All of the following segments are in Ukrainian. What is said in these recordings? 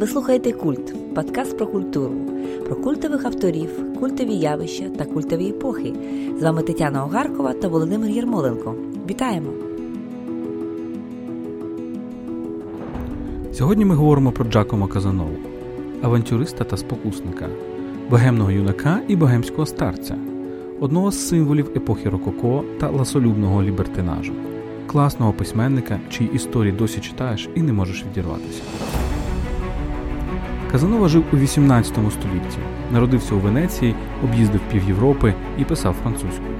Ви слухаєте Культ, подкаст про культуру, про культових авторів, культові явища та культові епохи. З вами Тетяна Огаркова та Володимир Єрмоленко. Вітаємо! Сьогодні ми говоримо про Джакомо Казанову, авантюриста та спокусника, богемного юнака і богемського старця, одного з символів епохи Рококо та ласолюбного лібертинажу, класного письменника, чиї історії досі читаєш і не можеш відірватися. Казанова жив у 18 столітті, народився у Венеції, об'їздив пів Європи і писав французькою.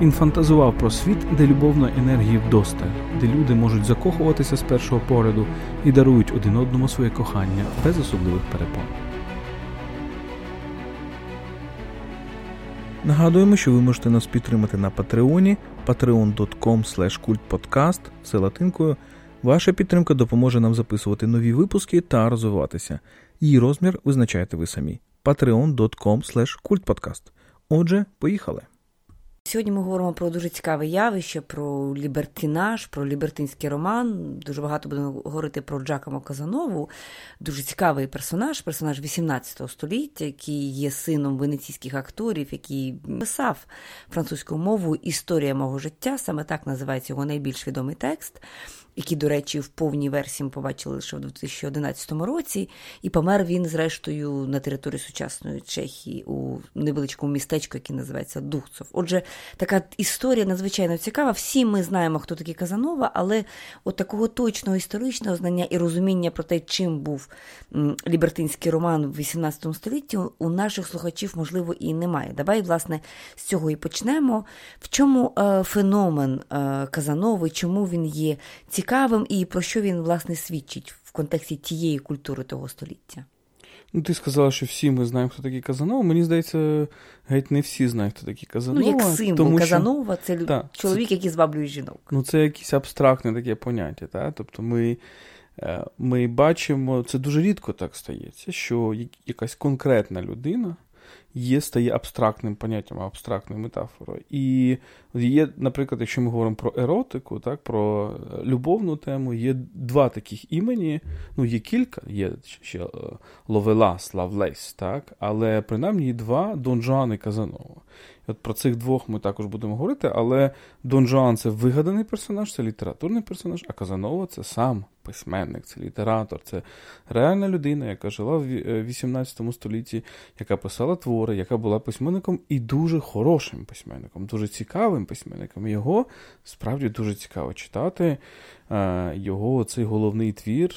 Він фантазував про світ, де любовної енергії вдосталь, де люди можуть закохуватися з першого погляду і дарують один одному своє кохання без особливих перепон. Нагадуємо, що ви можете нас підтримати на Патреоні patreon.com kultpodcast, все латинкою. Ваша підтримка допоможе нам записувати нові випуски та розвиватися. Її розмір визначаєте ви самі. patreon.com kultpodcast. Отже, поїхали. Сьогодні ми говоримо про дуже цікаве явище, про лібертинаж, про лібертинський роман. Дуже багато будемо говорити про Джакомо Казанову. Дуже цікавий персонаж, персонаж 18 століття, який є сином венеційських акторів, який писав французьку мову Історія мого життя. Саме так називається його найбільш відомий текст який, до речі, в повній версії ми побачили лише в 2011 році, і помер він, зрештою, на території сучасної Чехії у невеличкому містечку, яке називається Духцов. Отже, така історія надзвичайно цікава. Всі ми знаємо, хто такий Казанова, але от такого точного історичного знання і розуміння про те, чим був лібертинський роман в 18 столітті, у наших слухачів, можливо, і немає. Давай, власне, з цього і почнемо. В чому е, феномен е, Казанови, чому він є цікавим? Цікавим і про що він, власне, свідчить в контексті тієї культури того століття? Ну, ти сказала, що всі ми знаємо, хто такий Казанова. Мені здається, геть не всі знають, хто такий Казанова. Ну, як символ тому, Казанова, це та, чоловік, це... який зваблює жінок. Ну, це якесь абстрактне таке поняття. Та? Тобто ми е, ми бачимо, це дуже рідко так стається, що якась конкретна людина є стає абстрактним поняттям, абстрактною метафорою. І є, наприклад, якщо ми говоримо про еротику, так, про е, любовну тему, є два таких імені, ну, є кілька, є ще е, Ловелас, Лавлейс, так, але принаймні два Дон Жуан і Казанова. От Про цих двох ми також будемо говорити, але Дон Жуан це вигаданий персонаж, це літературний персонаж, а Казанова це сам письменник, це літератор, це реальна людина, яка жила в 18 е, столітті, яка писала твори, яка була письменником і дуже хорошим письменником, дуже цікавим письменником. Його справді дуже цікаво читати. Е, його цей головний твір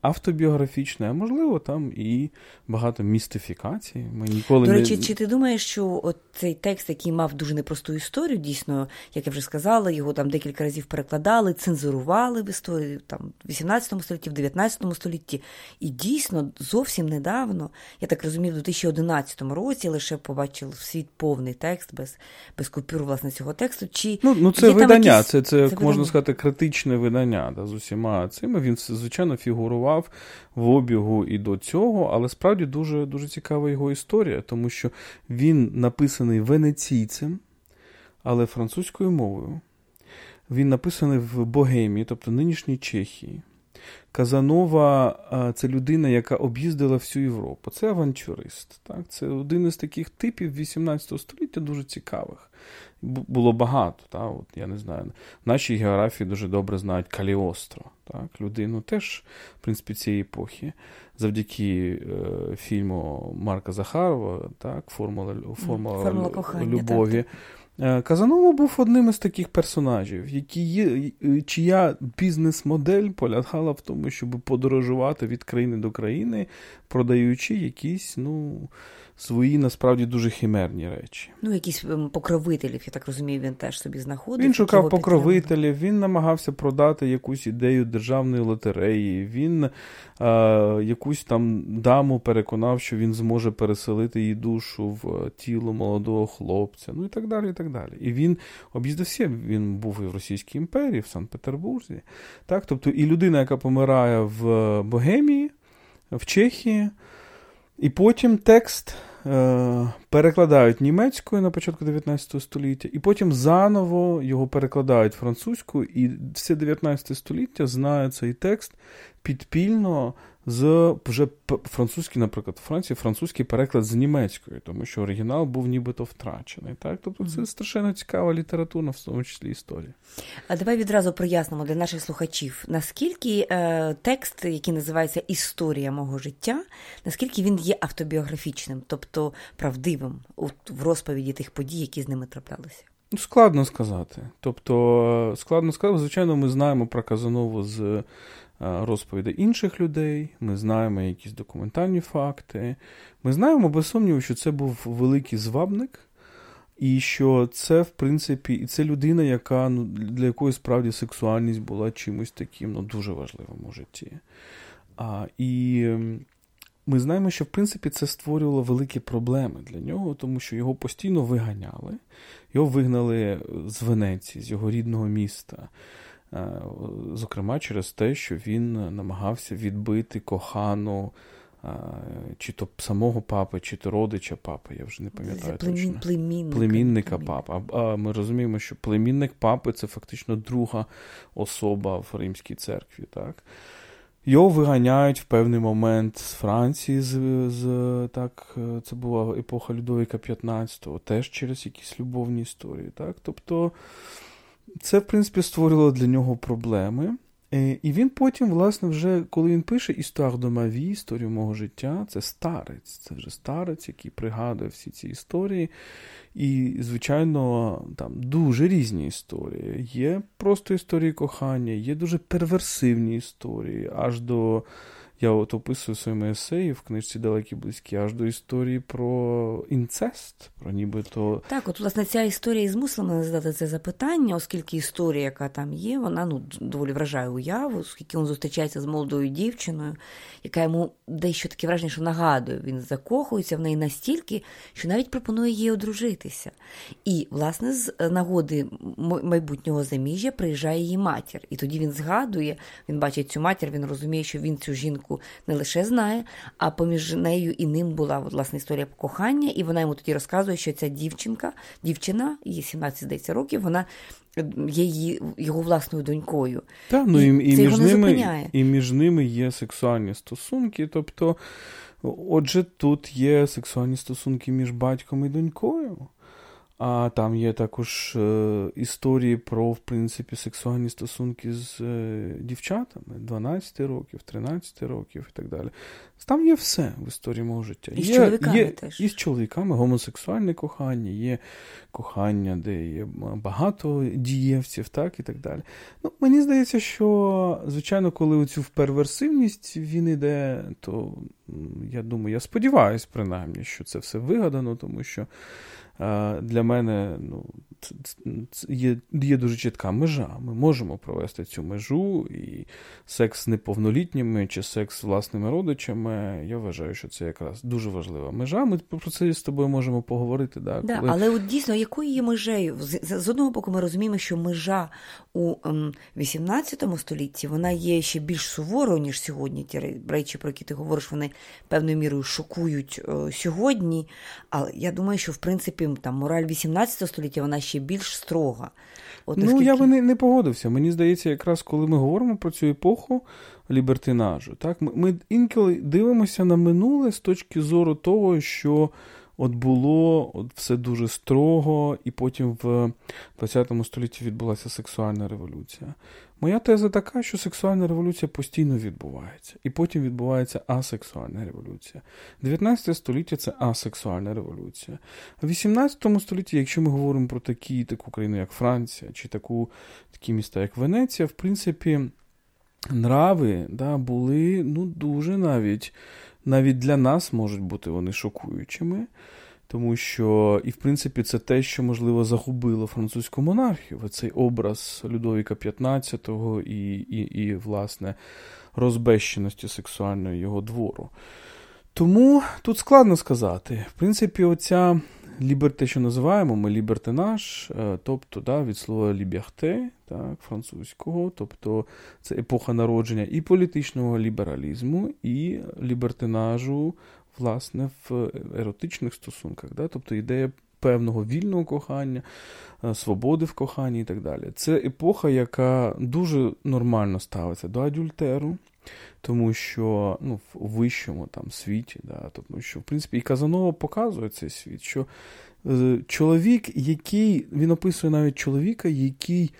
автобіографічне, а можливо, там і багато містифікацій. Ми ніколи До речі, не... чи ти думаєш, що от цей текст, який мав дуже непросту історію, дійсно, як я вже сказала, його там декілька разів перекладали, цензурували в історії там в 18 столітті, в 19 столітті, і дійсно зовсім недавно, я так розумію, в 2011 році лише побачив світ повний текст без без купюр власне цього тексту. Чи Ну, ну це видання, якісь... це, це, це можна видання. сказати, критичне видання да, з усіма цими. Він, звичайно, фігурував фігурував в обігу і до цього, але справді дуже дуже цікава його історія, тому що він написаний венеційцем, але французькою мовою. Він написаний в Богемії, тобто нинішній Чехії. Казанова це людина, яка об'їздила всю Європу. Це авантюрист. Так? Це один із таких типів 18 століття дуже цікавих. Було багато. Так? От, Я не знаю. В нашій географії дуже добре знають Каліостро. Так? Людину теж, в принципі, цієї епохи. Завдяки е, фільму Марка Захарова, так? Формула, формула, Формула кохання, любові. Так. Е, Казанова був одним із таких персонажів, які є, чия бізнес-модель полягала в тому, щоб подорожувати від країни до країни, продаючи якісь, ну, свої насправді дуже химерні речі. Ну, якісь ем, покровителів, я так розумію, він теж собі знаходив. Він шукав покровителів, він намагався продати якусь ідею державної лотереї, він е, якусь там даму переконав, що він зможе переселити її душу в тіло молодого хлопця, ну і так далі. І так далі. І він об'їздився, він був і в Російській імперії, в Санкт-Петербурзі. Так? Тобто і людина, яка помирає в Богемії, в Чехії, і потім текст е, перекладають німецькою на початку 19 століття, і потім заново його перекладають французькою, і все 19 століття знає цей текст підпільно з вже французький, наприклад, у Франції французький переклад з німецької, тому що оригінал був нібито втрачений. Так? Тобто це страшенно цікава література, в тому числі історія. А давай відразу прояснимо для наших слухачів, наскільки е, текст, який називається Історія мого життя, наскільки він є автобіографічним, тобто правдивим в розповіді тих подій, які з ними траплялися. Ну, Складно сказати. Тобто, складно сказати, звичайно, ми знаємо про Казанову з Е, розповіді інших людей, ми знаємо якісь документальні факти. Ми знаємо, без сумніву, що це був великий звабник, і що це, в принципі, і це людина, яка ну, для якої справді сексуальність була чимось таким ну, дуже важливим у житті. А, І ми знаємо, що в принципі це створювало великі проблеми для нього, тому що його постійно виганяли, його вигнали з Венеції, з його рідного міста. Е, зокрема через те, що він намагався відбити кохану. Е, чи то самого папи, чи то родича папи, я вже не пам'ятаю. Племін, точно. Племінника, племінника папи. А ми розуміємо, що племінник папи це фактично друга особа в Римській церкві. так. Його виганяють в певний момент з Франції, з, з так, е, це була епоха Людовіка XV, теж через якісь любовні історії. так. Тобто це, в принципі, створило для нього проблеми. Е, і він потім, власне, вже коли він пише історію до маві, історію мого життя, це старець, це вже старець, який пригадує всі ці історії. І, звичайно, там дуже різні історії. Є просто історії кохання, є дуже перверсивні історії, аж до я от описую своїми есеї в книжці Далекі близькі аж до історії про інцест, про нібито. Так, от, власне, ця історія і змусила мене задати це запитання, оскільки історія, яка там є, вона ну, доволі вражає уяву, оскільки він зустрічається з молодою дівчиною, яка йому дещо таке враження, що нагадує, він закохується в неї настільки, що навіть пропонує їй одружитися. І, власне, з нагоди майбутнього заміжжя приїжджає її матір. І тоді він згадує, він бачить цю матір, він розуміє, що він цю жінку жінку не лише знає, а поміж нею і ним була власне історія кохання, і вона йому тоді розказує, що ця дівчинка, дівчина, їй 17 здається, років, вона є її, його власною донькою. Так, ну і, і, і між ними, і між ними є сексуальні стосунки. Тобто, отже, тут є сексуальні стосунки між батьком і донькою. А там є також е, історії про, в принципі, сексуальні стосунки з е, дівчатами 12 років, 13 років і так далі. Там є все в історії мого життя. І з чоловіками є, теж. І з чоловіками гомосексуальне кохання, є кохання, де є багато дієвців, так і так далі. Ну, Мені здається, що, звичайно, коли оцю перверсивність він іде, то я думаю, я сподіваюся, принаймні, що це все вигадано, тому що для мене ну, є є дуже чітка межа. Ми можемо провести цю межу, і секс з неповнолітніми чи секс з власними родичами. Я вважаю, що це якраз дуже важлива межа. Ми про це з тобою можемо поговорити. Да, да, коли... Але от дійсно, якою є межею? З, з одного боку, ми розуміємо, що межа у XVIII ем, столітті вона є ще більш суворою, ніж сьогодні. Ті речі, про які ти говориш, вони певною мірою шокують о, сьогодні. Але я думаю, що в принципі там мораль 18 століття вона ще більш строга. От, Ну, наскільки... я би не, не погодився. Мені здається, якраз коли ми говоримо про цю епоху лібертинажу, так, ми, ми інколи дивимося на минуле з точки зору того, що от було от все дуже строго, і потім в ХХ столітті відбулася сексуальна революція. Моя теза така, що сексуальна революція постійно відбувається, і потім відбувається асексуальна революція. 19 століття це асексуальна революція. В 18 столітті, якщо ми говоримо про такі, таку країну, як Франція, чи таку, такі міста, як Венеція, в принципі, нрави да, були ну, дуже навіть навіть для нас можуть бути вони шокуючими. Тому що, і в принципі, це те, що, можливо, загубило французьку монархію. Цей образ Людовіка XV і, і, і, власне, розбещеності сексуальної його двору. Тому тут складно сказати. В принципі, оця ліберте, що називаємо, ми лібертенаж, е, тобто да, від слова ліберте, так, французького, тобто це епоха народження і політичного лібералізму, і лібертенажу власне, в еротичних стосунках, да? тобто ідея певного вільного кохання, е, свободи в коханні і так далі. Це епоха, яка дуже нормально ставиться до адюльтеру. тому що ну, в вищому там світі, да, тому що, в принципі, і Казанова показує цей світ, що е, чоловік, який він описує навіть чоловіка, який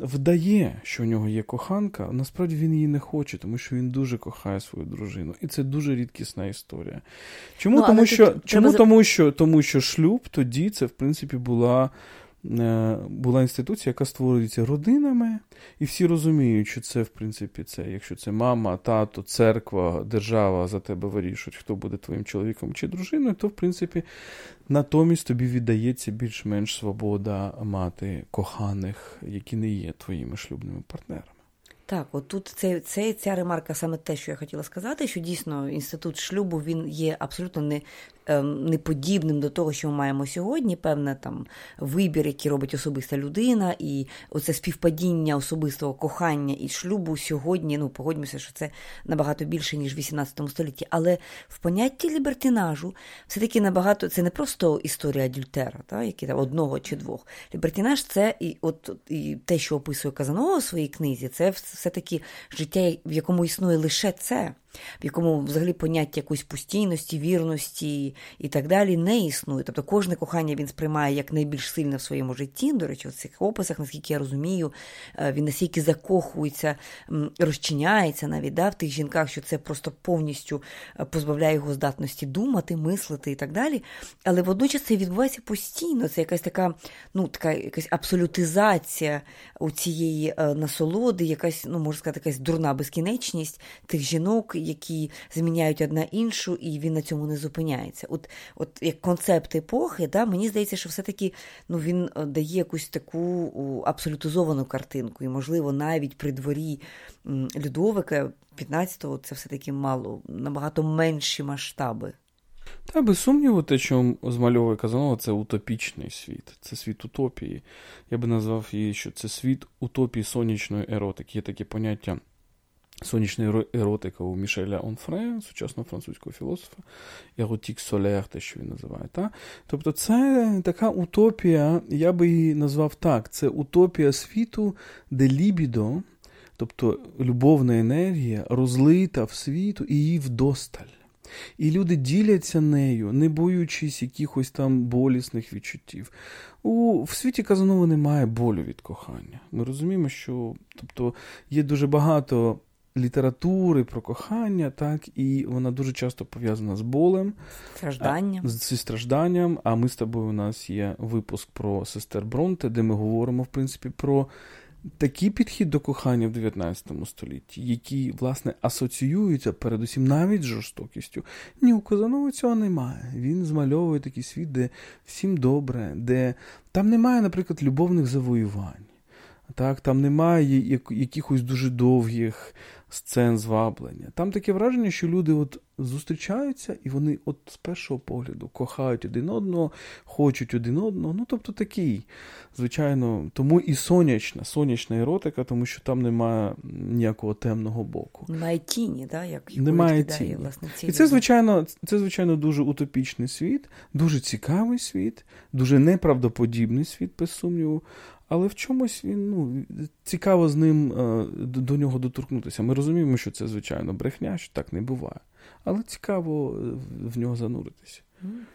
вдає, що у нього є коханка, насправді він її не хоче, тому що він дуже кохає свою дружину. І це дуже рідкісна історія. Чому? Ну, тому, що, чому треба... тому, що, тому що шлюб тоді це, в принципі, була. Е, була інституція, яка створюється родинами, і всі розуміють, що це, в принципі, це, якщо це мама, тато, церква, держава за тебе вирішують, хто буде твоїм чоловіком чи дружиною, то, в принципі, натомість тобі віддається більш-менш свобода мати коханих, які не є твоїми шлюбними партнерами. Так, от тут це, це ця ремарка саме те, що я хотіла сказати, що дійсно інститут шлюбу він є абсолютно не неподібним до того, що ми маємо сьогодні, певне там вибір, який робить особиста людина, і оце співпадіння особистого кохання і шлюбу сьогодні. Ну, погодьмося, що це набагато більше, ніж в 18 столітті. Але в понятті лібертинажу все-таки набагато це не просто історія адюльтера, та, які там одного чи двох. Лібертинаж це і от і те, що описує Казанова у своїй книзі, це все-таки життя, в якому існує лише це в якому взагалі поняття якоїсь постійності, вірності і так далі не існує. Тобто кожне кохання він сприймає як найбільш сильне в своєму житті. До речі, в цих описах, наскільки я розумію, е, він настільки закохується, розчиняється навіть да, в тих жінках, що це просто повністю е, позбавляє його здатності думати, мислити і так далі. Але водночас це відбувається постійно. Це якась така, ну, така якась абсолютизація у цієї е, насолоди, якась, ну, можна сказати, якась дурна безкінечність тих жінок які зміняють одна іншу, і він на цьому не зупиняється. От от як концепт епохи, да, мені здається, що все-таки ну, він е, дає якусь таку абсолютизовану картинку, і, можливо, навіть при дворі Людовика 15-го це все-таки мало набагато менші масштаби. Та без сумніву, те, що змальовує Казанова, це утопічний світ, це світ утопії. Я би назвав її, що це світ утопії сонячної еротики. Є таке поняття Сонячна еротика у Мішеля Онфре, сучасного французького філософа, еротік Солер, те, що він називає. Та? Тобто це така утопія, я би її назвав так: це утопія світу, де лібідо, тобто любовна енергія, розлита в світу і її вдосталь. І люди діляться нею, не боючись якихось там болісних відчуттів. У в світі Казанова немає болю від кохання. Ми розуміємо, що тобто, є дуже багато літератури про кохання, так, і вона дуже часто пов'язана з болем, стражданням. зі стражданням. А ми з тобою у нас є випуск про сестер Бронте, де ми говоримо, в принципі, про такий підхід до кохання в 19 столітті, який, власне, асоціюється передусім навіть з жорстокістю. Ні, у Казанова цього немає. Він змальовує такий світ, де всім добре, де там немає, наприклад, любовних завоювань. Так, Там немає якихось дуже довгих сцен зваблення. Там таке враження, що люди от зустрічаються і вони от з першого погляду кохають один одного, хочуть один одного. Ну, тобто такий, звичайно, тому і сонячна, сонячна еротика, тому що там немає ніякого темного боку. Немає тіні, да, як немає тіні. власне, ці І це, звичайно, це, звичайно, дуже утопічний світ, дуже цікавий світ, дуже неправдоподібний світ, без сумніву. Але в чомусь він ну, цікаво з ним е, до нього доторкнутися. Ми розуміємо, що це, звичайно, брехня, що так не буває. Але цікаво е, в нього зануритися.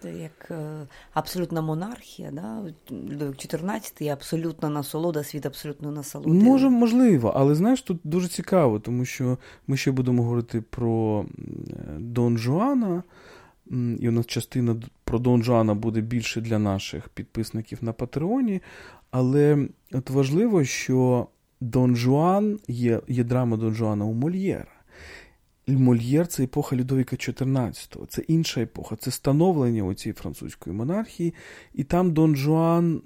Це як е, абсолютна монархія, да? Людовик 14 і абсолютна насолода, світ абсолютно насолоди. Може, можливо, але знаєш, тут дуже цікаво, тому що ми ще будемо говорити про Дон Жуана. І у нас частина про Дон Жуана буде більше для наших підписників на Патреоні. Але от важливо, що Дон Жуан є є драма Дон Жуана у Мольєра. Мольєр це епоха Людовіка XIV, це інша епоха, це становлення цій французької монархії. І там Дон Жуан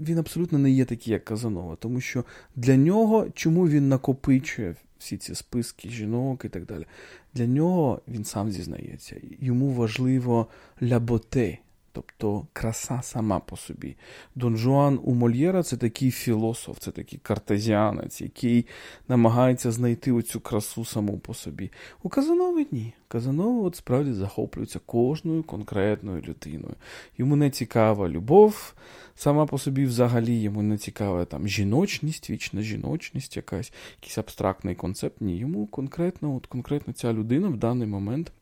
він абсолютно не є такий, як Казанова, тому що для нього, чому він накопичує всі ці списки жінок і так далі, для нього він сам зізнається. Йому важливо ляботе, Тобто краса сама по собі. Дон Жуан у Мольєра це такий філософ, це такий картезіанець, який намагається знайти оцю красу саму по собі. У Казанови ні. Казанова от справді захоплюється кожною конкретною людиною. Йому не цікава любов, сама по собі взагалі йому не цікава там жіночність, вічна жіночність, якась, якийсь абстрактний концепт. Ні, йому конкретно, от конкретно ця людина в даний момент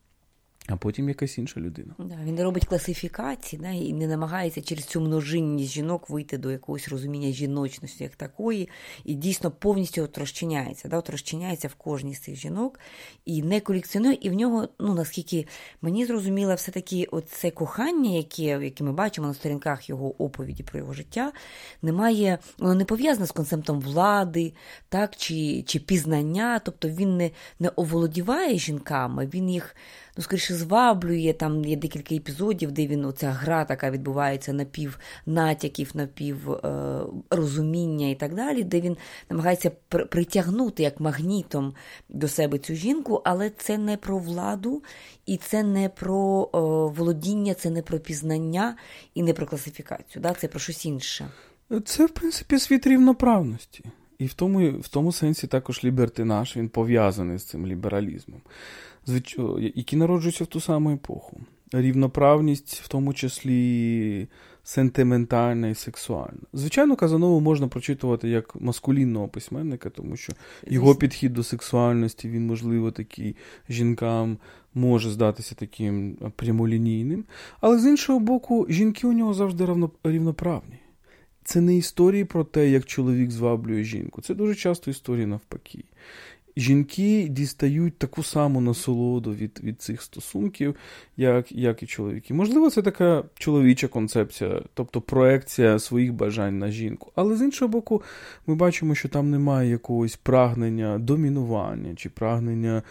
а потім якась інша людина. Да, Він не робить класифікації да, і не намагається через цю множинність жінок вийти до якогось розуміння жіночності як такої, і дійсно повністю от розчиняється, да, от розчиняється в кожній з цих жінок і не колекціонує. І в нього, ну наскільки мені зрозуміло, все-таки це кохання, яке яке ми бачимо на сторінках його оповіді про його життя, немає, воно не пов'язане з концептом влади, так, чи чи пізнання, тобто він не, не оволодіває жінками, він їх ну, скоріше, зваблює. Там є декілька епізодів, де він оця гра така відбувається напів натяків, напів е, розуміння і так далі, де він намагається притягнути як магнітом до себе цю жінку, але це не про владу, і це не про е, володіння, це не про пізнання і не про класифікацію. Да? Це про щось інше. Це, в принципі, світ рівноправності. І в тому в тому сенсі також лібертинаж, він пов'язаний з цим лібералізмом. Які народжуються в ту саму епоху. Рівноправність, в тому числі сентиментальна і сексуальна. Звичайно, Казанову можна прочитувати як маскулінного письменника, тому що його підхід до сексуальності, він, можливо, такий жінкам може здатися таким прямолінійним. Але з іншого боку, жінки у нього завжди рівноправні. Це не історії про те, як чоловік зваблює жінку. Це дуже часто історії навпаки жінки дістають таку саму насолоду від від цих стосунків, як як і чоловіки. Можливо, це така чоловіча концепція, тобто проекція своїх бажань на жінку. Але з іншого боку, ми бачимо, що там немає якогось прагнення домінування чи прагнення.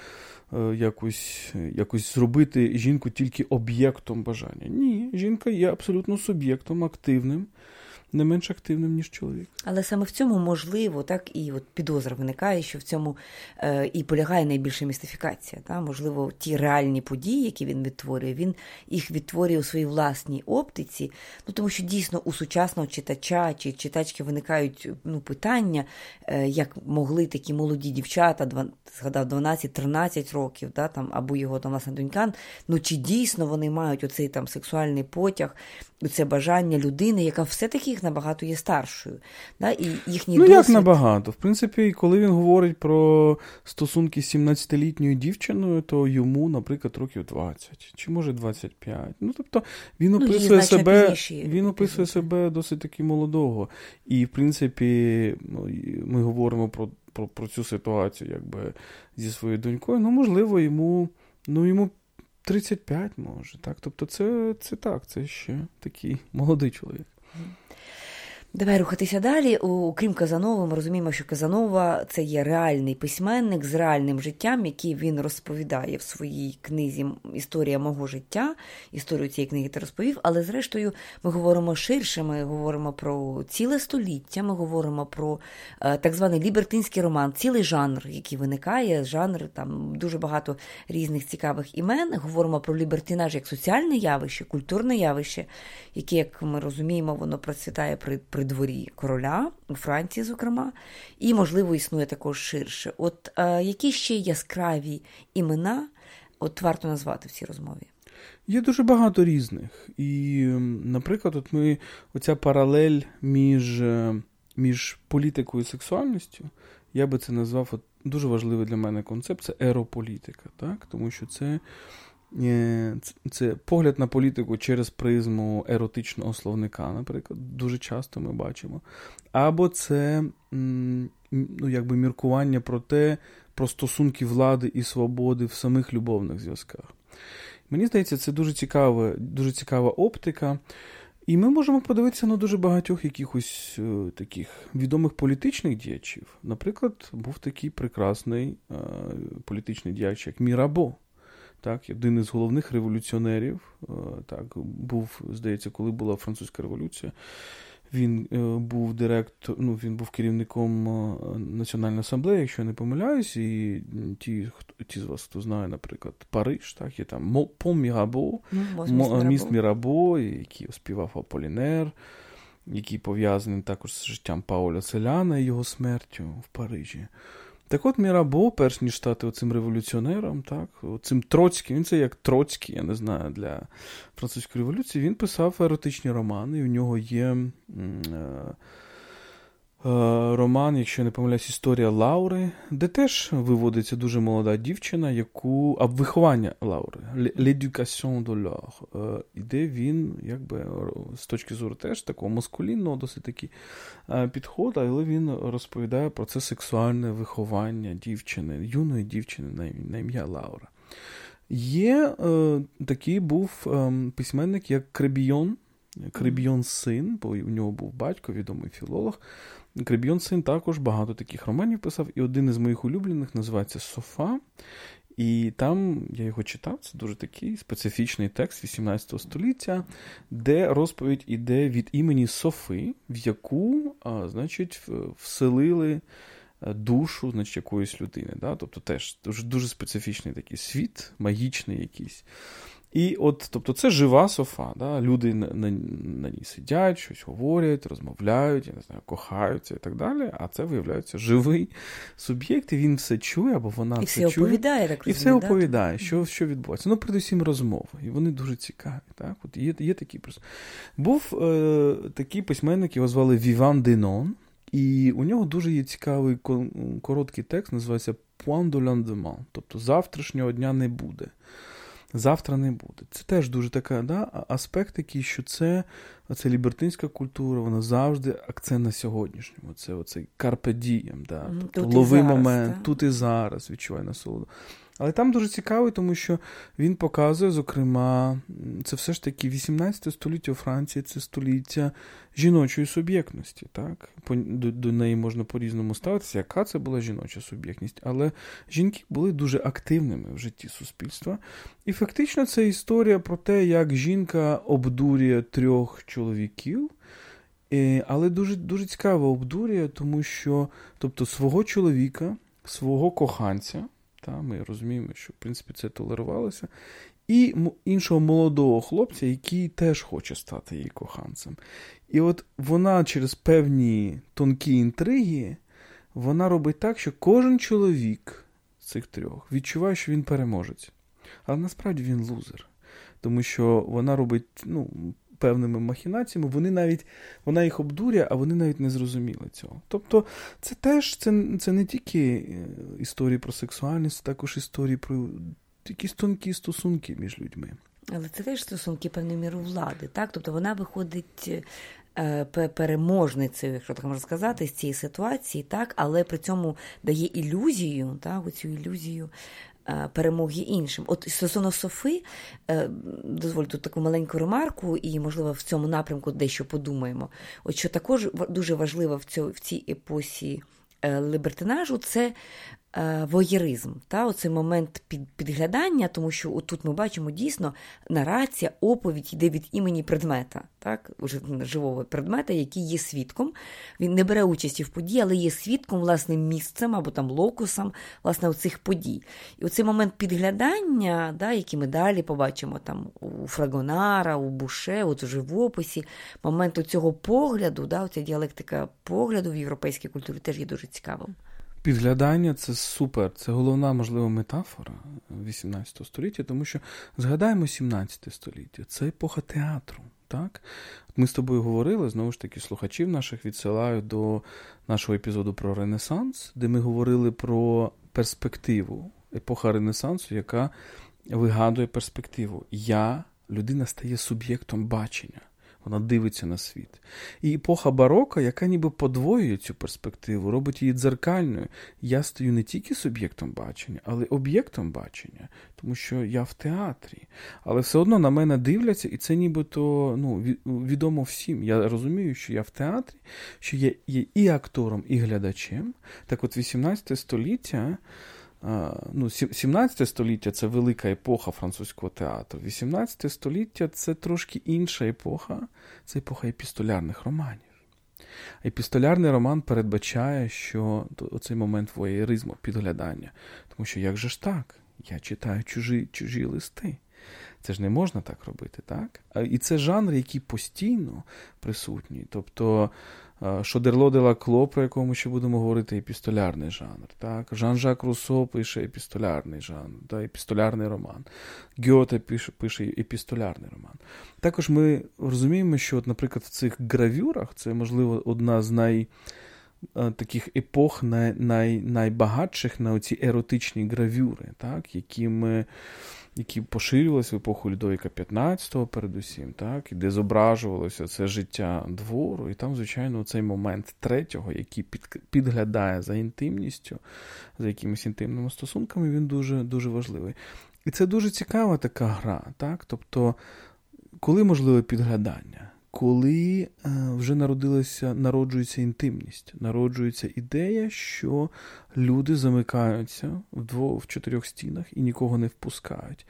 Е, якось якось зробити жінку тільки об'єктом бажання. Ні, жінка є абсолютно суб'єктом активним, не менш активним, ніж чоловік. Але саме в цьому можливо, так і от підозра виникає, що в цьому е, і полягає найбільша містифікація. Та? Можливо, ті реальні події, які він відтворює, він їх відтворює у своїй власній оптиці, ну тому що дійсно у сучасного читача чи читачки виникають ну, питання, е, як могли такі молоді дівчата, два, згадав 12-13 років, да, там, або його там власне донька, ну чи дійсно вони мають оцей там сексуальний потяг, це бажання людини, яка все-таки їх набагато є старшою. Да? І їхній Ну, досвід... як набагато. В принципі, коли він говорить про стосунки з 17-літньою дівчиною, то йому, наприклад, років 20, чи може 25. Ну, тобто, він ну, описує ну, себе пізніші, він описує себе досить таки молодого. І, в принципі, ну, ми говоримо про про, про цю ситуацію якби зі своєю донькою. Ну, можливо, йому, ну, йому 35 може. так. Тобто, це, це так, це ще такий молодий чоловік. Давай рухатися далі. Окрім Казанова, ми розуміємо, що Казанова це є реальний письменник з реальним життям, який він розповідає в своїй книзі Історія мого життя. Історію цієї книги ти розповів. Але зрештою ми говоримо ширше. Ми говоримо про ціле століття. Ми говоримо про е, так званий лібертинський роман, цілий жанр, який виникає. Жанр там дуже багато різних цікавих імен. Говоримо про лібертинаж як соціальне явище, культурне явище, яке, як ми розуміємо, воно процвітає при при дворі короля у Франції, зокрема, і, можливо, існує також ширше. От е, які ще яскраві імена от варто назвати в цій розмові? Є дуже багато різних. І, наприклад, от ми оця паралель між е, між політикою і сексуальністю, я би це назвав от, дуже важливий для мене концепт це ерополітика, так? тому що це це погляд на політику через призму еротичного словника, наприклад, дуже часто ми бачимо. Або це ну, якби міркування про те, про стосунки влади і свободи в самих любовних зв'язках. Мені здається, це дуже цікава, дуже цікава оптика. І ми можемо подивитися на дуже багатьох якихось е, таких відомих політичних діячів. Наприклад, був такий прекрасний е, політичний діяч, як Мірабо так, один із головних революціонерів. Е, так, був, здається, коли була французька революція. Він е, був директор, ну, він був керівником е, Національної асамблеї, якщо я не помиляюсь, і ті, ті з вас, хто знає, наприклад, Париж, так, є там Пон Мірабо, ну, міст Мірабо, який оспівав Аполінер, який пов'язаний також з життям Пауля Селяна і його смертю в Парижі. Так от Мірабо, перш ніж стати оцим революціонером, так, оцим Троцьким, він це як Троцький, я не знаю, для французької революції, він писав еротичні романи, і у нього є. Е, роман, якщо не помиляюсь, історія Лаури, де теж виводиться дуже молода дівчина, яку а виховання Лаури, L'Education de l'Or, е, і де він, якби з точки зору теж такого маскулінного, досить таки е, підходу, але він розповідає про це сексуальне виховання дівчини, юної дівчини на ім'я Лаура. Є е, такий був е, письменник, як Кребійон, Кребійон син, бо у нього був батько, відомий філолог. Кребйон син також багато таких романів писав, і один із моїх улюблених називається Софа. І там я його читав, це дуже такий специфічний текст 18 століття, де розповідь іде від імені Софи, в яку, а, значить, вселили е, душу значить, якоїсь людини. Да? Тобто теж дуже дуже специфічний такий світ, магічний якийсь. І от, тобто, це жива софа. Да? Люди на, на на, ній сидять, щось говорять, розмовляють, я не знаю, кохаються і так далі. А це виявляється живий суб'єкт, і він все чує, або вона і все чує. Оповідає, так і все оповідає, що що відбувається. Ну, передусім, розмови. І вони дуже цікаві. Так? От Є є такі Був е, такий письменник, його звали Віван Денон, і у нього дуже є цікавий короткий текст, називається Point de lendemain, тобто завтрашнього дня не буде завтра не буде. Це теж дуже така да, аспект, такий, що це це лібертинська культура, вона завжди акцент на сьогоднішньому. Це оцей карпедієм, да, тобто лови момент, та? тут і зараз відчувай насолоду. Але там дуже цікаво, тому що він показує, зокрема, це все ж таки 18 століття у Франції, це століття жіночої суб'єктності. так? До, до неї можна по-різному ставитися, яка це була жіноча суб'єктність. Але жінки були дуже активними в житті суспільства. І фактично це історія про те, як жінка обдурює трьох чоловіків. Але дуже дуже цікаво обдурює, тому що тобто свого чоловіка, свого коханця. Та, Ми розуміємо, що в принципі це толерувалося. І іншого молодого хлопця, який теж хоче стати її коханцем. І от вона через певні тонкі інтриги, вона робить так, що кожен чоловік з цих трьох відчуває, що він переможець. Але насправді він лузер. Тому що вона робить ну, певними махінаціями, вони навіть вона їх обдурює, а вони навіть не зрозуміли цього. Тобто, це теж це, це не тільки е, історії про сексуальність, це також історії про якісь тонкі стосунки між людьми. Але це теж стосунки певною мірою влади, так? Тобто вона виходить е, переможницею, якщо так можна сказати, з цієї ситуації, так, але при цьому дає ілюзію, так, оцю ілюзію перемоги іншим. От стосовно Софи, дозволь дозвольте тут таку маленьку ремарку, і, можливо, в цьому напрямку дещо подумаємо. От що також дуже важливо в цій, епосі либертинажу, лібертинажу, це Е, воєризм, та, оцей момент під, підглядання, тому що тут ми бачимо дійсно нарація, оповідь йде від імені предмета, так, живого предмета, який є свідком. Він не бере участі в події, але є свідком, власне, місцем або там локусом власне, оцих подій. І оцей момент підглядання, да, який ми далі побачимо там у Фрагонара, у Буше, от у живописі, момент цього погляду, да, оця діалектика погляду в європейській культурі теж є дуже цікавим. Підглядання це супер, це головна, можливо, метафора 18 століття, тому що згадаємо 17 століття, це епоха театру. Так? Ми з тобою говорили, знову ж таки, слухачів наших відсилаю до нашого епізоду про Ренесанс, де ми говорили про перспективу, епоха Ренесансу, яка вигадує перспективу. Я, людина, стає суб'єктом бачення вона дивиться на світ. І епоха барока, яка ніби подвоює цю перспективу, робить її дзеркальною. Я стаю не тільки суб'єктом бачення, але й об'єктом бачення, тому що я в театрі. Але все одно на мене дивляться, і це нібито ну, відомо всім. Я розумію, що я в театрі, що я є і актором, і глядачем. Так от 18 століття ну, 17 століття це велика епоха французького театру. 18 століття це трошки інша епоха, це епоха епістолярних романів. Епістолярний роман передбачає, що оцей момент воєризму, підглядання. Тому що як же ж так? Я читаю чужі чужі листи. Це ж не можна так робити, так? І це жанр, який постійно присутній. Тобто Шодерло де Лакло, про якому ще будемо говорити, епістолярний жанр. Так? Жан-Жак Руссо пише епістолярний жанр, так? епістолярний роман. Гьоте пише пише епістолярний роман. Також ми розуміємо, що, от, наприклад, в цих гравюрах це, можливо, одна з най. Таких епох най, най, найбагатших на оці еротичні гравюри, так, які ми які поширювалися в епоху Людовіка XV, передусім, так, і де зображувалося це життя двору. І там, звичайно, цей момент третього, який під, підглядає за інтимністю, за якимись інтимними стосунками, він дуже дуже важливий. І це дуже цікава така гра. так, Тобто, коли можливе підглядання? Коли е, вже народилася, народжується інтимність, народжується ідея, що люди замикаються в двох в чотирьох стінах і нікого не впускають.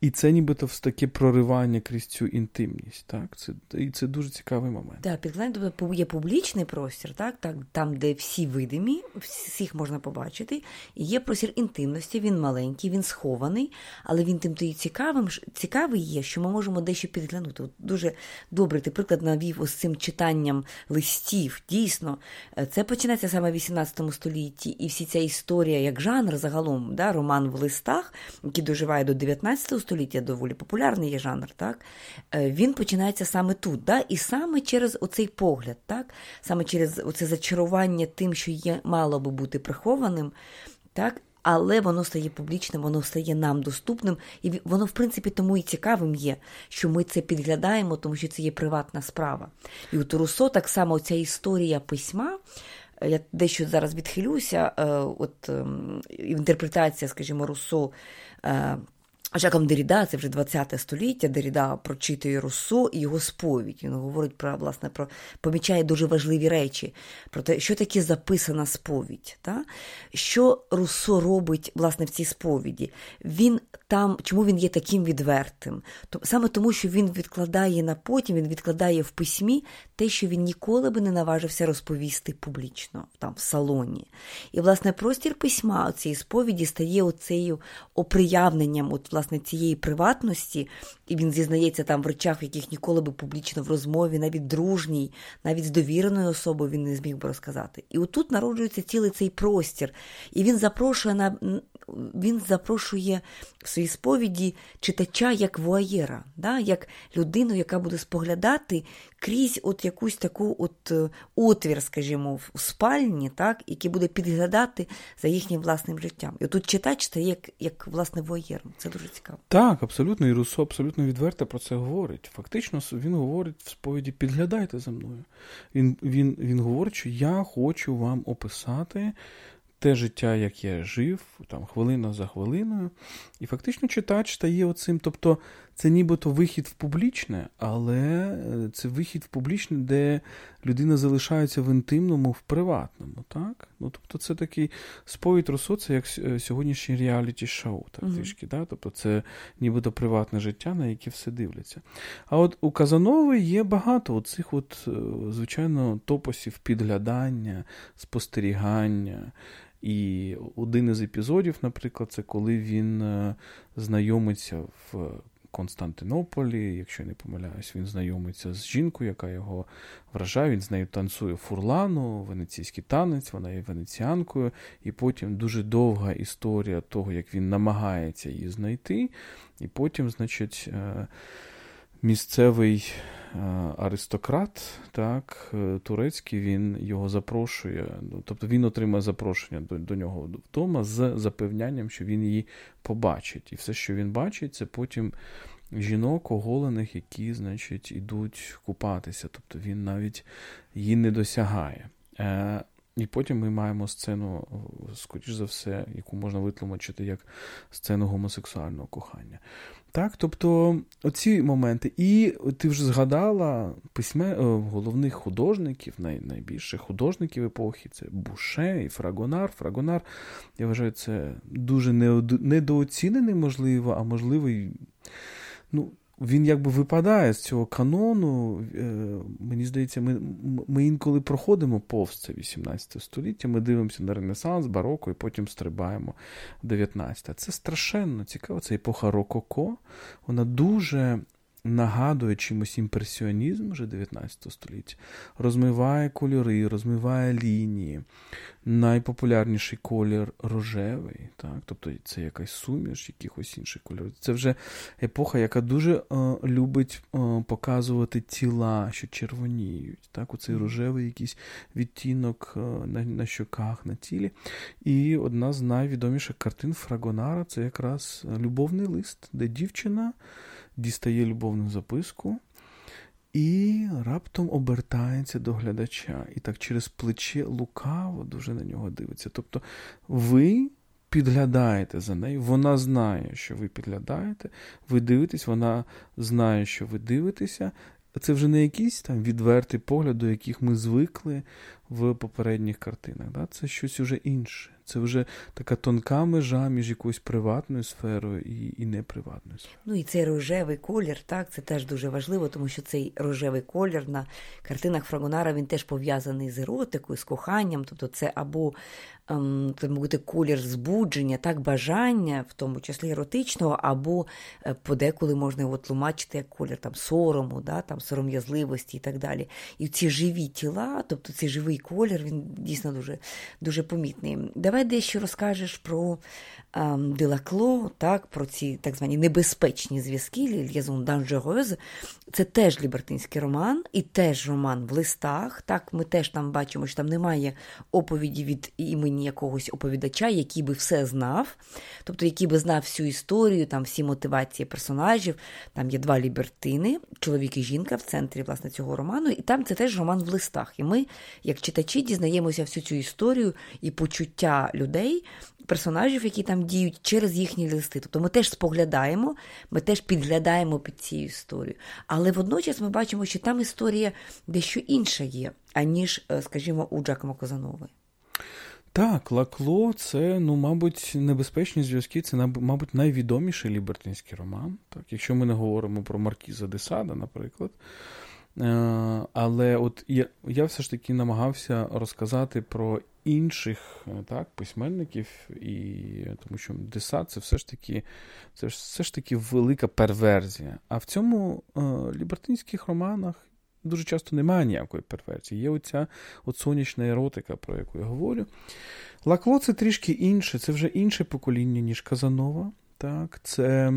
І це нібито таке проривання крізь цю інтимність. Так? Це, І це дуже цікавий момент. Так, підглянь, тобто є публічний простір, так? так, там, де всі видимі, всіх можна побачити. І є простір інтимності, він маленький, він схований, але він тим то цікавим, цікавий є, що ми можемо дещо підглянути. От Дуже добре, ти приклад навів ось цим читанням листів. Дійсно, е, це починається саме в 18 столітті, і всі ця історія, як жанр загалом, да, роман в листах, який доживає до 19 століття століття доволі популярний є жанр, так? Е, він починається саме тут, да? і саме через оцей погляд, так? саме через оце зачарування тим, що є, мало би бути прихованим, так? але воно стає публічним, воно стає нам доступним, і воно, в принципі, тому і цікавим є, що ми це підглядаємо, тому що це є приватна справа. І у Русо так само ця історія письма. Я дещо зараз відхилюся, е, от ем, інтерпретація, скажімо, Руссо е, Жаком Деріда, це вже 20 століття, Деріда прочитує Руссо і його сповідь. Він говорить про власне про помічає дуже важливі речі, про те, що таке записана сповідь. Та? Що Руссо робить власне в цій сповіді? Він там, Чому він є таким відвертим? Саме тому, що він відкладає на потім, він відкладає в письмі те, що він ніколи би не наважився розповісти публічно, там в салоні. І, власне, простір письма цієї сповіді стає оцею оприявненням. от, власне, цієї приватності, і він зізнається там в речах, в яких ніколи би публічно в розмові, навіть дружній, навіть з довіреною особою він не зміг би розказати. І отут народжується цілий цей простір, і він запрошує на він запрошує в своїй сповіді читача як вуаєра, да? як людину, яка буде споглядати крізь от якусь таку от е, отвір, скажімо, в спальні, так? який буде підглядати за їхнім власним життям. І тут читач стає як, як власне вуаєром. Це дуже цікаво. Так, абсолютно. І Руссо абсолютно відверто про це говорить. Фактично, він говорить в сповіді: підглядайте за мною. Він, Він, Він говорить, що я хочу вам описати те життя, як я жив, там хвилина за хвилиною. І фактично читач стає оцим. Тобто це нібито вихід в публічне, але е, це вихід в публічне, де людина залишається в інтимному, в приватному. так? Ну, Тобто це такий сповідь Русо, це як е, сьогоднішній реаліті-шоу. так, uh-huh. трішки, да? Тобто це нібито приватне життя, на яке все дивляться. А от у Казанови є багато оцих, от, е, звичайно, топосів підглядання, спостерігання. І один із епізодів, наприклад, це коли він е, знайомиться в Константинополі, якщо не помиляюсь, він знайомиться з жінкою, яка його вражає. Він з нею танцює фурлану, венеційський танець, вона є венеціанкою, і потім дуже довга історія того, як він намагається її знайти. І потім, значить, е, місцевий Е, аристократ, так, е, турецький, він його запрошує, ну, тобто він отримає запрошення до, до нього вдома з запевнянням, що він її побачить. І все, що він бачить, це потім жінок, оголених, які, значить, ідуть купатися. Тобто він навіть її не досягає. Е, і потім ми маємо сцену, скоріш за все, яку можна витлумачити як сцену гомосексуального кохання. Так, тобто оці моменти. І ти вже згадала письме головних художників, най, найбільших художників епохи це Буше і Фрагонар. Фрагонар, я вважаю, це дуже недооцінений, можливо, а можливо, ну, він якби випадає з цього канону. Е, мені здається, ми ми інколи проходимо повз це 18 століття. Ми дивимося на Ренесанс, бароко, і потім стрибаємо 19. Це страшенно цікаво. Це епоха Рококо. Вона дуже нагадує чимось імпресіонізм вже 19 століття, розмиває кольори, розмиває лінії. Найпопулярніший колір рожевий, так? тобто це якась суміш, якихось інших кольорів. Це вже епоха, яка дуже е, любить е, показувати тіла, що червоніють. Так? Оцей рожевий якийсь відтінок е, на, на щоках, на тілі. І одна з найвідоміших картин Фрагонара це якраз любовний лист, де дівчина дістає любовну записку і раптом обертається до глядача. І так через плече лукаво дуже на нього дивиться. Тобто ви підглядаєте за нею, вона знає, що ви підглядаєте, ви дивитесь, вона знає, що ви дивитеся. Це вже не якийсь там відвертий погляд, до яких ми звикли в попередніх картинах. Да? Це щось уже інше. Це вже така тонка межа між якоюсь приватною сферою і і неприватною сферою. Ну і цей рожевий колір, так, це теж дуже важливо, тому що цей рожевий колір на картинах Фрагонара він теж пов'язаний з еротикою, з коханням. Тобто це або ем, це бути колір збудження, так, бажання, в тому числі еротичного, або е, подеколи можна його тлумачити як колір там сорому, да, там сором'язливості і так далі. І ці живі тіла, тобто цей живий колір, він дійсно дуже, дуже помітний. Давай дещо розкажеш про ем, Делакло, так, про ці так звані небезпечні зв'язки Liaison dangereuse. Це теж лібертинський роман, і теж роман в листах. Так, Ми теж там бачимо, що там немає оповіді від імені якогось оповідача, який би все знав, тобто який би знав всю історію, там всі мотивації персонажів. Там є два лібертини, чоловік і жінка в центрі власне, цього роману, і там це теж роман в листах. І ми, як читачі, дізнаємося всю цю історію і почуття людей, персонажів, які там діють через їхні листи. Тобто ми теж споглядаємо, ми теж підглядаємо під цю історію. Але водночас ми бачимо, що там історія дещо інша є, аніж, е, скажімо, у Джакомо Казанови. Так, Лакло це, ну, мабуть, небезпечні зв'язки, це, мабуть, найвідоміший лібертинський роман. Так, Якщо ми не говоримо про Маркіза де Сада, наприклад. Е, але от я я все ж таки намагався розказати про інших е, так, письменників, і тому що Деса це все ж таки це все ж таки велика перверзія. А в цьому е, лібертинських романах дуже часто немає ніякої перверзії. Є оця от сонячна еротика, про яку я говорю. Лакло це трішки інше, це вже інше покоління, ніж Казанова. Так, Це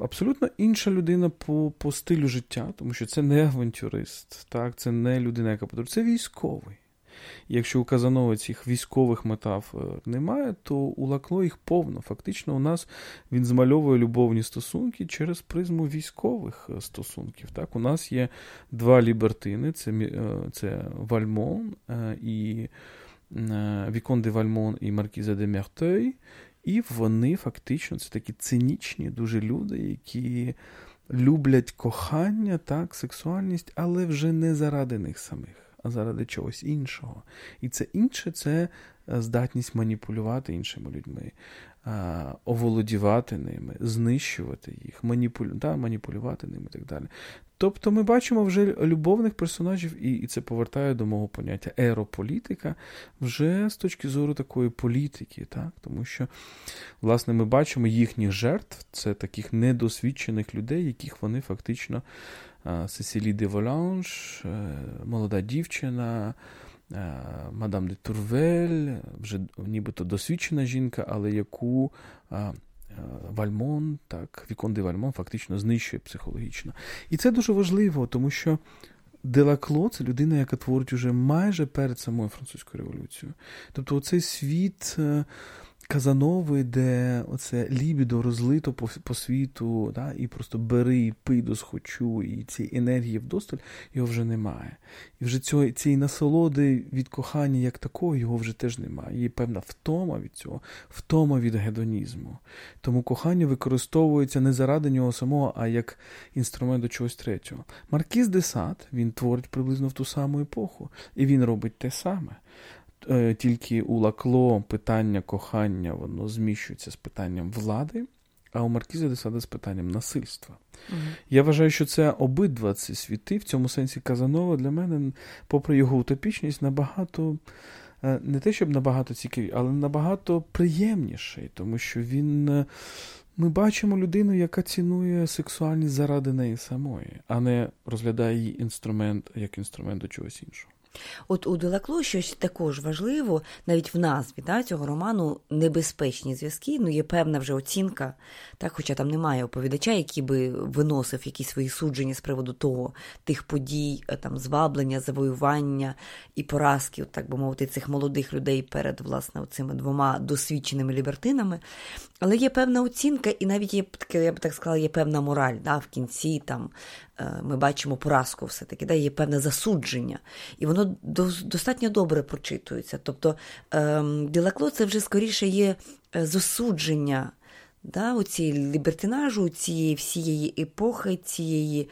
абсолютно інша людина по по стилю життя, тому що це не авантюрист, так, це не людина, яка подорожує, це військовий. Якщо у Казанова цих військових метаф немає, то у Лакло їх повно. Фактично, у нас він змальовує любовні стосунки через призму військових е, стосунків. Так, У нас є два лібертини: це е, це Вальмон е, і Вікон де Вальмон і Маркіза де Мертей. І вони фактично це такі цинічні дуже люди, які люблять кохання, так, сексуальність, але вже не заради них самих а заради чогось іншого. І це інше це е, здатність маніпулювати іншими людьми, оволодівати ними, знищувати їх, маніпулю... да, маніпулювати ними і так далі. Тобто ми бачимо вже любовних персонажів, і і це повертає до мого поняття ерополітика вже з точки зору такої політики, так? тому що, власне, ми бачимо їхніх жертв, це таких недосвідчених людей, яких вони фактично Сесілі де Воланж, е, молода дівчина, мадам де Турвель, вже нібито досвідчена жінка, але яку Вальмон, так, Віконт де Вальмон фактично знищує психологічно. І це дуже важливо, тому що де Лакло це людина, яка творить уже майже перед самою французькою революцією. Тобто, цей світ. Казанови, де оце лібідо розлито по по світу, да, і просто бери, і пий до схочу, і цієї енергії вдосталь, його вже немає. І вже цього, цієї насолоди від кохання як такого, його вже теж немає. Є певна втома від цього, втома від гедонізму. Тому кохання використовується не заради нього самого, а як інструмент до чогось третього. Маркіз де Сад, він творить приблизно в ту саму епоху, і він робить те саме. Е, тільки у Лакло питання кохання воно зміщується з питанням влади, а у Маркіза де Сада з питанням насильства. Угу. Я вважаю, що це обидва ці світи, в цьому сенсі Казанова для мене, попри його утопічність, набагато. Е, не те, щоб набагато цікаві, але набагато приємніший, тому що він. Е, ми бачимо людину, яка цінує сексуальність заради неї самої, а не розглядає її інструмент як інструмент до чогось іншого. От у Делакло щось також важливо, навіть в назві да, цього роману небезпечні зв'язки. Ну, є певна вже оцінка, так, хоча там немає оповідача, який би виносив якісь свої судження з приводу того, тих подій, е, там, зваблення, завоювання і поразки, так би мовити, цих молодих людей перед власне цими двома досвідченими лібертинами. Але є певна оцінка, і навіть є я б так сказала, є певна мораль да, в кінці там ми бачимо поразку все-таки, да, є певне засудження, і воно достатньо добре прочитується. Тобто ем, Ділакло це вже скоріше є е, засудження да, у цій лібертинажу, цієї всієї епохи, цієї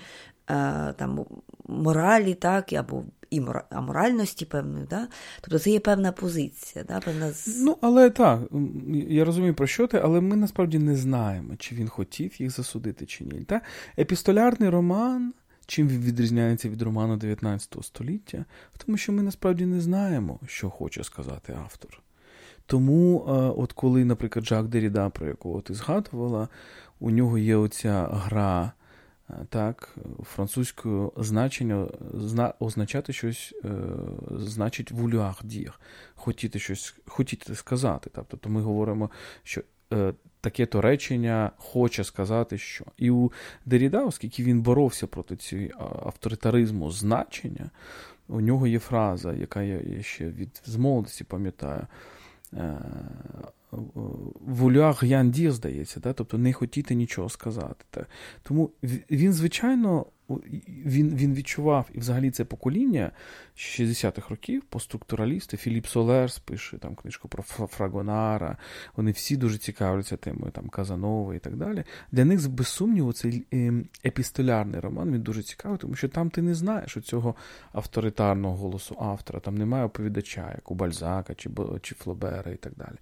е, там, моралі, так, або і аморальності певної, да? тобто це є певна позиція. Да? Певна... Ну, але так, я розумію, про що ти, але ми насправді не знаємо, чи він хотів їх засудити, чи ні. Та? Епістолярний роман. Чим він відрізняється від роману 19 століття? Тому, що ми насправді не знаємо, що хоче сказати автор. Тому, е, от коли, наприклад, Жак Деріда, про якого ти згадувала, у нього є оця гра так, французькою значення зна, означати щось е, значить вулюах діях, хотіти щось хотіти сказати. Тобто ми говоримо, що е, таке то речення хоче сказати, що. І у Деріда, оскільки він боровся проти цього авторитаризму значення, у нього є фраза, яка я ще від з молодості пам'ятаю. Е, вуляр Ян здається, да? тобто не хотіти нічого сказати. Так? Тому він, звичайно, він він відчував, і взагалі це покоління 60-х років, постструктуралісти, Філіп Солерс пише там книжку про Фрагонара, вони всі дуже цікавляться темою там Казанова і так далі. Для них, без сумніву, цей ем, епістолярний роман він дуже цікавий, тому що там ти не знаєш цього авторитарного голосу автора, там немає оповідача, як у Бальзака чи чи Флобера і так далі.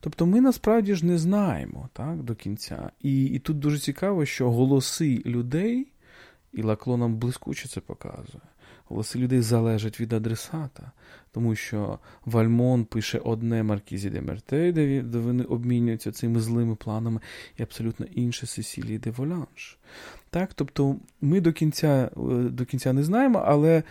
Тобто ми насправді ж не знаємо так, до кінця. І, І тут дуже цікаво, що голоси людей. І Лакло нам блискуче це показує. Голоси людей залежать від адресата, тому що Вальмон пише одне Маркізі де Мертей, де вони обмінюються цими злими планами, і абсолютно інше Сесілії де Волянж. Так, Тобто ми до кінця е, до кінця не знаємо, але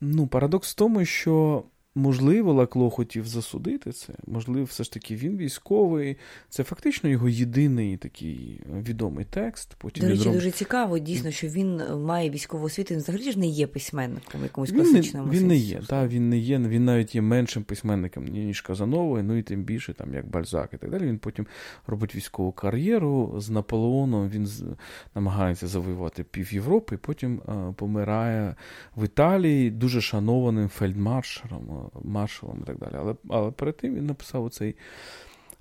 ну, парадокс в тому, що Можливо, Лакло хотів засудити це, можливо, все ж таки він військовий. Це фактично його єдиний такий відомий текст. Потім До речі, зроб... дуже цікаво, дійсно, що він має військову освіту, він взагалі ж не є письменником якомусь класичному. Він, він не є, та, він не є, він навіть є меншим письменником, ніж Казановий, ну і тим більше, там, як Бальзак і так далі. Він потім робить військову кар'єру з Наполеоном, він намагається завоювати пів Європи, потім а, помирає в Італії дуже шанованим фельдмаршалом маршалом і так далі. Але але перед тим він написав оцей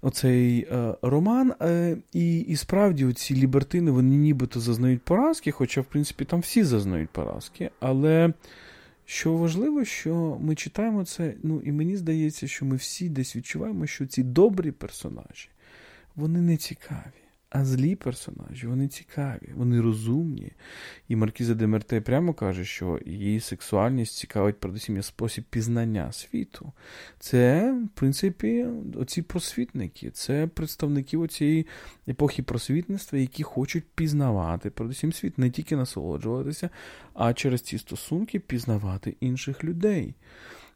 оцей е, роман. Е, і і справді ці лібертини вони нібито зазнають поразки, хоча, в принципі, там всі зазнають поразки. Але що важливо, що ми читаємо це, ну і мені здається, що ми всі десь відчуваємо, що ці добрі персонажі, вони не цікаві. А злі персонажі, вони цікаві, вони розумні. І Маркіза де Мерте прямо каже, що її сексуальність цікавить передусім як спосіб пізнання світу. Це, в принципі, оці просвітники, це представники оцієї епохи просвітництва, які хочуть пізнавати передусім світ, не тільки насолоджуватися, а через ці стосунки пізнавати інших людей.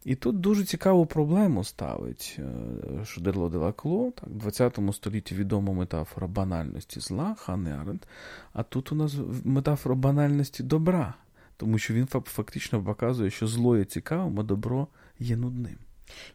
І тут дуже цікаву проблему ставить е, Шудерло де Лакло, так, в 20 столітті відома метафора банальності зла, Ханне Аренд, а тут у нас метафора банальності добра, тому що він фактично показує, що зло є цікавим, а добро є нудним.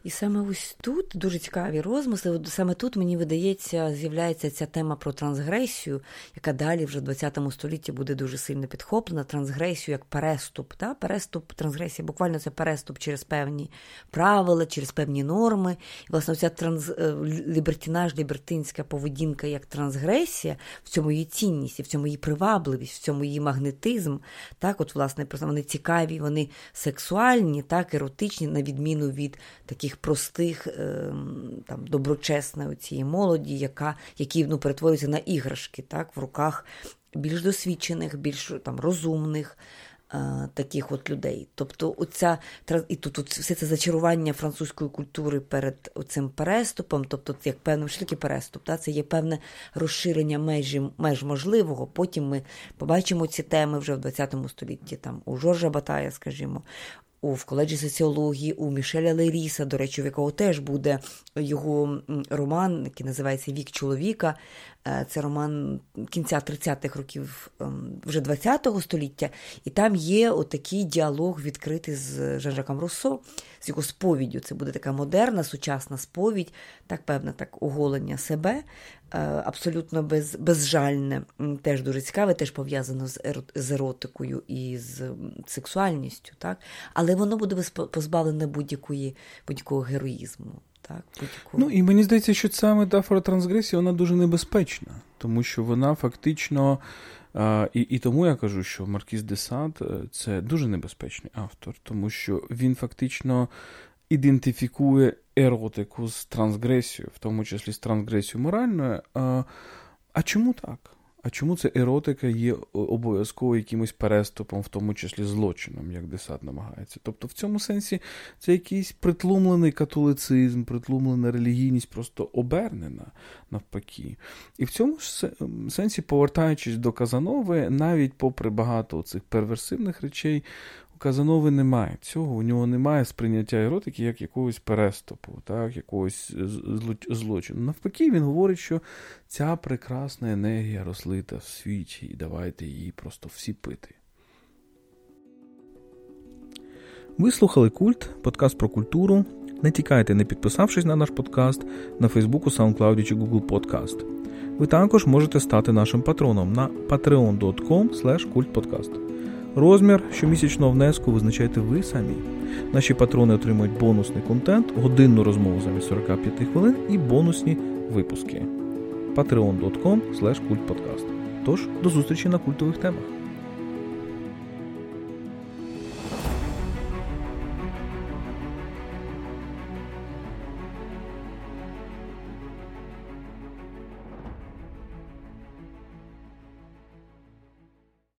І саме ось тут дуже цікаві розмисли. Саме тут мені видається, з'являється ця тема про трансгресію, яка далі вже в 20 столітті буде дуже сильно підхоплена. Трансгресію як переступ. Та? Переступ, трансгресія, буквально це переступ через певні правила, через певні норми. І, власне, ця транс... Е, лібертінаж, лібертинська поведінка як трансгресія, в цьому її цінність, в цьому її привабливість, в цьому її магнетизм. Так, от, власне, вони цікаві, вони сексуальні, так, еротичні, на відміну від таких простих, ем, там, доброчесної цієї молоді, яка, які ну, перетворюються на іграшки так, в руках більш досвідчених, більш там, розумних. Е, таких от людей. Тобто, оця, і тут от все це зачарування французької культури перед цим переступом, тобто, як що таке переступ, та, це є певне розширення межі, меж можливого. Потім ми побачимо ці теми вже в ХХ столітті, там у Жоржа Батая, скажімо, у в коледжі соціології у Мішеля Леріса, до речі, в якого теж буде його роман, який називається Вік чоловіка. Е, це роман кінця 30-х років ем, вже 20-го століття, і там є отакий діалог відкритий з Жан-Жаком Руссо, з його сповіддю. Це буде така модерна, сучасна сповідь, так певне так оголення себе, е, абсолютно без, безжальне, теж дуже цікаве, теж пов'язано з еротикою і з сексуальністю. так? Але воно буде позбавлене будь-якої будь-якого героїзму. Так, Ну і мені здається, що ця метафора трансгресії вона дуже небезпечна, тому що вона фактично. І і тому я кажу, що Маркіз де Сад е, це дуже небезпечний автор, тому що він фактично ідентифікує еротику з трансгресією, в тому числі з трансгресією моральною. А чому так? А чому це еротика є обов'язково якимось переступом, в тому числі злочином, як Десад намагається? Тобто, в цьому сенсі це якийсь притлумлений католицизм, притлумлена релігійність, просто обернена навпаки. І в цьому ж сенсі, повертаючись до Казанови, навіть попри багато цих перверсивних речей, Казанови немає цього, у нього немає сприйняття еротики як якогось переступу, так, якогось злочину. Навпаки, він говорить, що ця прекрасна енергія розлита в світі, і давайте її просто всі пити. Ви слухали Культ, подкаст про культуру. Не тікайте, не підписавшись на наш подкаст на Фейсбуку, SoundCloud чи Google Podcast. Ви також можете стати нашим патроном на patreon.com kultpodcast. Розмір щомісячного внеску визначайте ви самі. Наші патрони отримують бонусний контент, годинну розмову замість 45 хвилин і бонусні випуски. patreon.com kultpodcast. Тож, до зустрічі на культових темах.